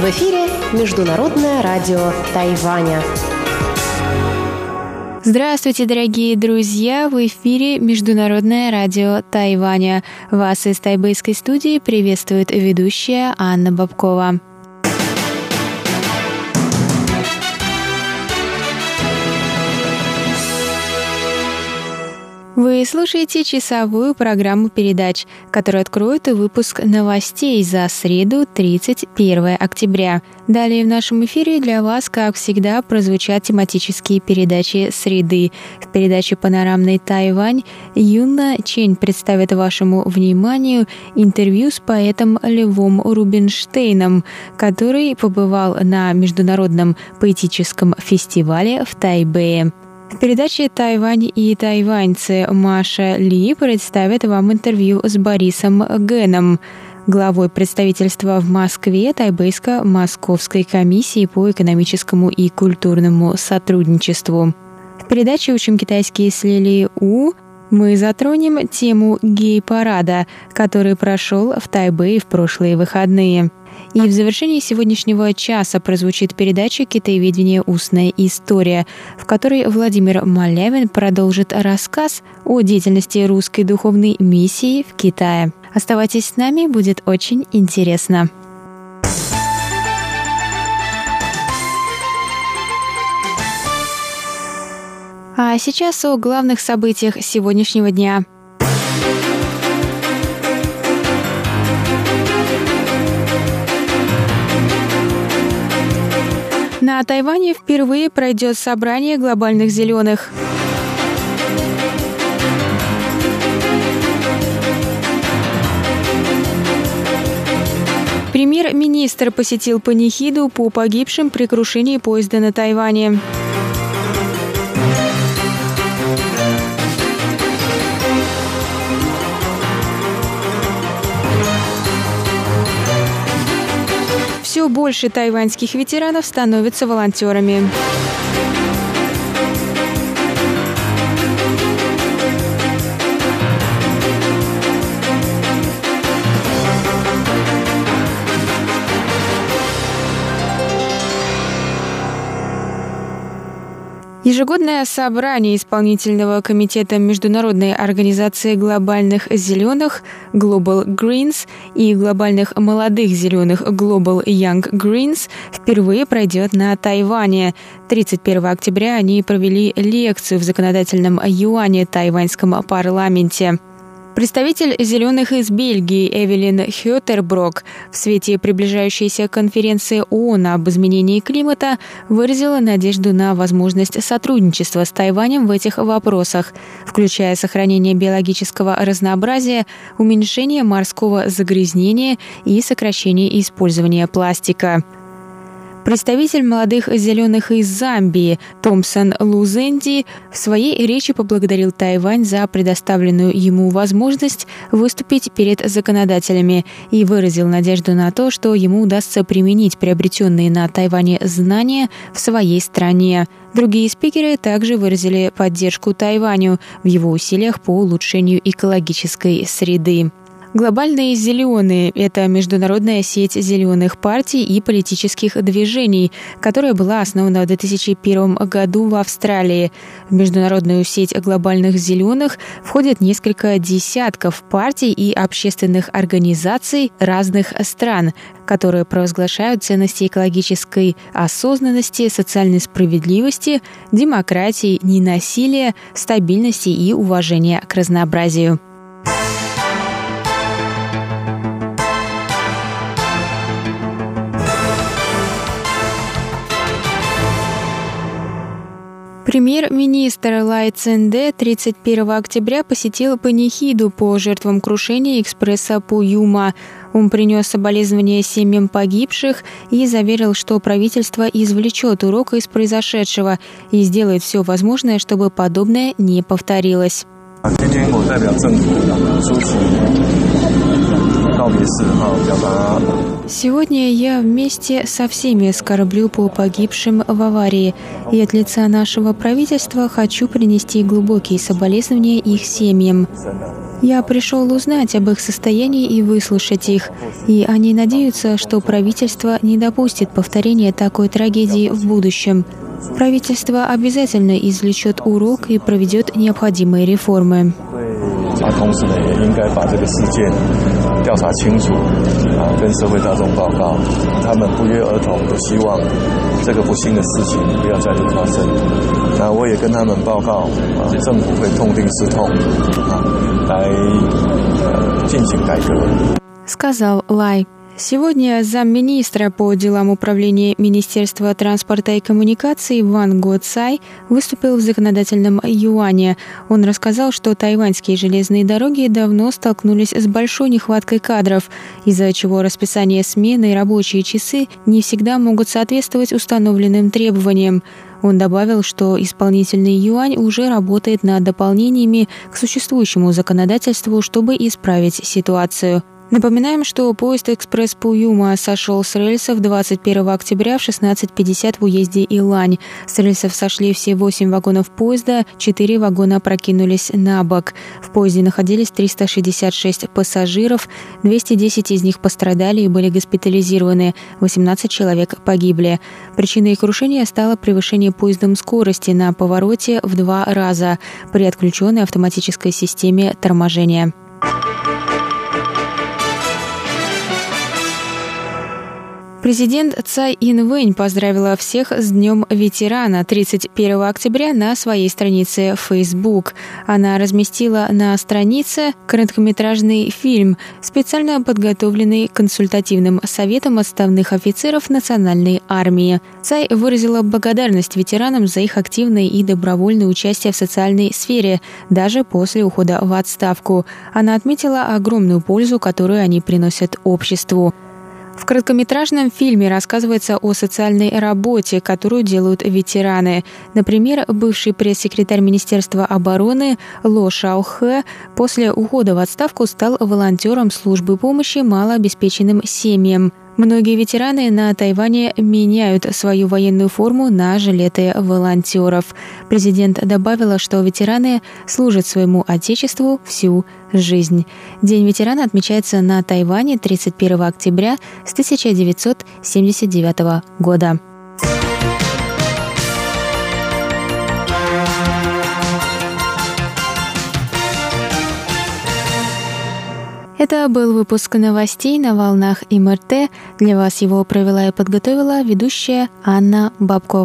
В эфире Международное радио Тайваня. Здравствуйте, дорогие друзья! В эфире Международное радио Тайваня. Вас из тайбэйской студии приветствует ведущая Анна Бабкова. Вы слушаете часовую программу передач, которая откроет выпуск новостей за среду 31 октября. Далее в нашем эфире для вас, как всегда, прозвучат тематические передачи среды. В передаче «Панорамный Тайвань» Юна Чень представит вашему вниманию интервью с поэтом Левом Рубинштейном, который побывал на Международном поэтическом фестивале в Тайбэе. В передаче «Тайвань и тайваньцы» Маша Ли представит вам интервью с Борисом Геном, главой представительства в Москве Тайбейско-Московской комиссии по экономическому и культурному сотрудничеству. В передаче «Учим китайский с Лили У» мы затронем тему гей-парада, который прошел в Тайбэе в прошлые выходные – и в завершении сегодняшнего часа прозвучит передача «Китаеведение. Устная история», в которой Владимир Малявин продолжит рассказ о деятельности русской духовной миссии в Китае. Оставайтесь с нами, будет очень интересно. А сейчас о главных событиях сегодняшнего дня – На Тайване впервые пройдет собрание глобальных зеленых. Премьер-министр посетил панихиду по погибшим при крушении поезда на Тайване. Все больше тайваньских ветеранов становятся волонтерами. Ежегодное собрание исполнительного комитета Международной организации глобальных зеленых Global Greens и глобальных молодых зеленых Global Young Greens впервые пройдет на Тайване. 31 октября они провели лекцию в законодательном юане тайваньском парламенте. Представитель «Зеленых» из Бельгии Эвелин Хётерброк в свете приближающейся конференции ООН об изменении климата выразила надежду на возможность сотрудничества с Тайванем в этих вопросах, включая сохранение биологического разнообразия, уменьшение морского загрязнения и сокращение использования пластика. Представитель молодых зеленых из Замбии Томпсон Лузенди в своей речи поблагодарил Тайвань за предоставленную ему возможность выступить перед законодателями и выразил надежду на то, что ему удастся применить приобретенные на Тайване знания в своей стране. Другие спикеры также выразили поддержку Тайваню в его усилиях по улучшению экологической среды. Глобальные зеленые – это международная сеть зеленых партий и политических движений, которая была основана в 2001 году в Австралии. В международную сеть глобальных зеленых входят несколько десятков партий и общественных организаций разных стран, которые провозглашают ценности экологической осознанности, социальной справедливости, демократии, ненасилия, стабильности и уважения к разнообразию. Премьер-министр Лай Ценде 31 октября посетил панихиду по жертвам крушения экспресса Пуюма. Он принес соболезнования семьям погибших и заверил, что правительство извлечет урок из произошедшего и сделает все возможное, чтобы подобное не повторилось. Сегодня я вместе со всеми скорблю по погибшим в аварии, и от лица нашего правительства хочу принести глубокие соболезнования их семьям. Я пришел узнать об их состоянии и выслушать их, и они надеются, что правительство не допустит повторения такой трагедии в будущем. Правительство обязательно извлечет урок и проведет необходимые реформы. 啊，同时呢，也应该把这个事件调查清楚，啊，跟社会大众报告。他们不约而同的希望这个不幸的事情不要再度发生。那我也跟他们报告，啊，政府会痛定思痛，啊，来呃进行改革。Сказал Лай. Сегодня замминистра по делам управления Министерства транспорта и коммуникаций Ван Го Цай выступил в законодательном юане. Он рассказал, что тайваньские железные дороги давно столкнулись с большой нехваткой кадров, из-за чего расписание смены и рабочие часы не всегда могут соответствовать установленным требованиям. Он добавил, что исполнительный юань уже работает над дополнениями к существующему законодательству, чтобы исправить ситуацию. Напоминаем, что поезд «Экспресс Пуюма» сошел с рельсов 21 октября в 16.50 в уезде Илань. С рельсов сошли все 8 вагонов поезда, 4 вагона прокинулись на бок. В поезде находились 366 пассажиров, 210 из них пострадали и были госпитализированы, 18 человек погибли. Причиной крушения стало превышение поездом скорости на повороте в два раза при отключенной автоматической системе торможения. Президент Цай Инвэнь поздравила всех с Днем ветерана 31 октября на своей странице Facebook. Она разместила на странице короткометражный фильм, специально подготовленный консультативным советом отставных офицеров Национальной армии. Цай выразила благодарность ветеранам за их активное и добровольное участие в социальной сфере, даже после ухода в отставку. Она отметила огромную пользу, которую они приносят обществу. В короткометражном фильме рассказывается о социальной работе, которую делают ветераны. Например, бывший пресс-секретарь Министерства обороны Ло Шаохэ после ухода в отставку стал волонтером службы помощи малообеспеченным семьям. Многие ветераны на Тайване меняют свою военную форму на жилеты волонтеров. Президент добавила, что ветераны служат своему отечеству всю жизнь. День ветерана отмечается на Тайване 31 октября с 1979 года. Это был выпуск новостей на волнах МРТ. Для вас его провела и подготовила ведущая Анна Бабкова.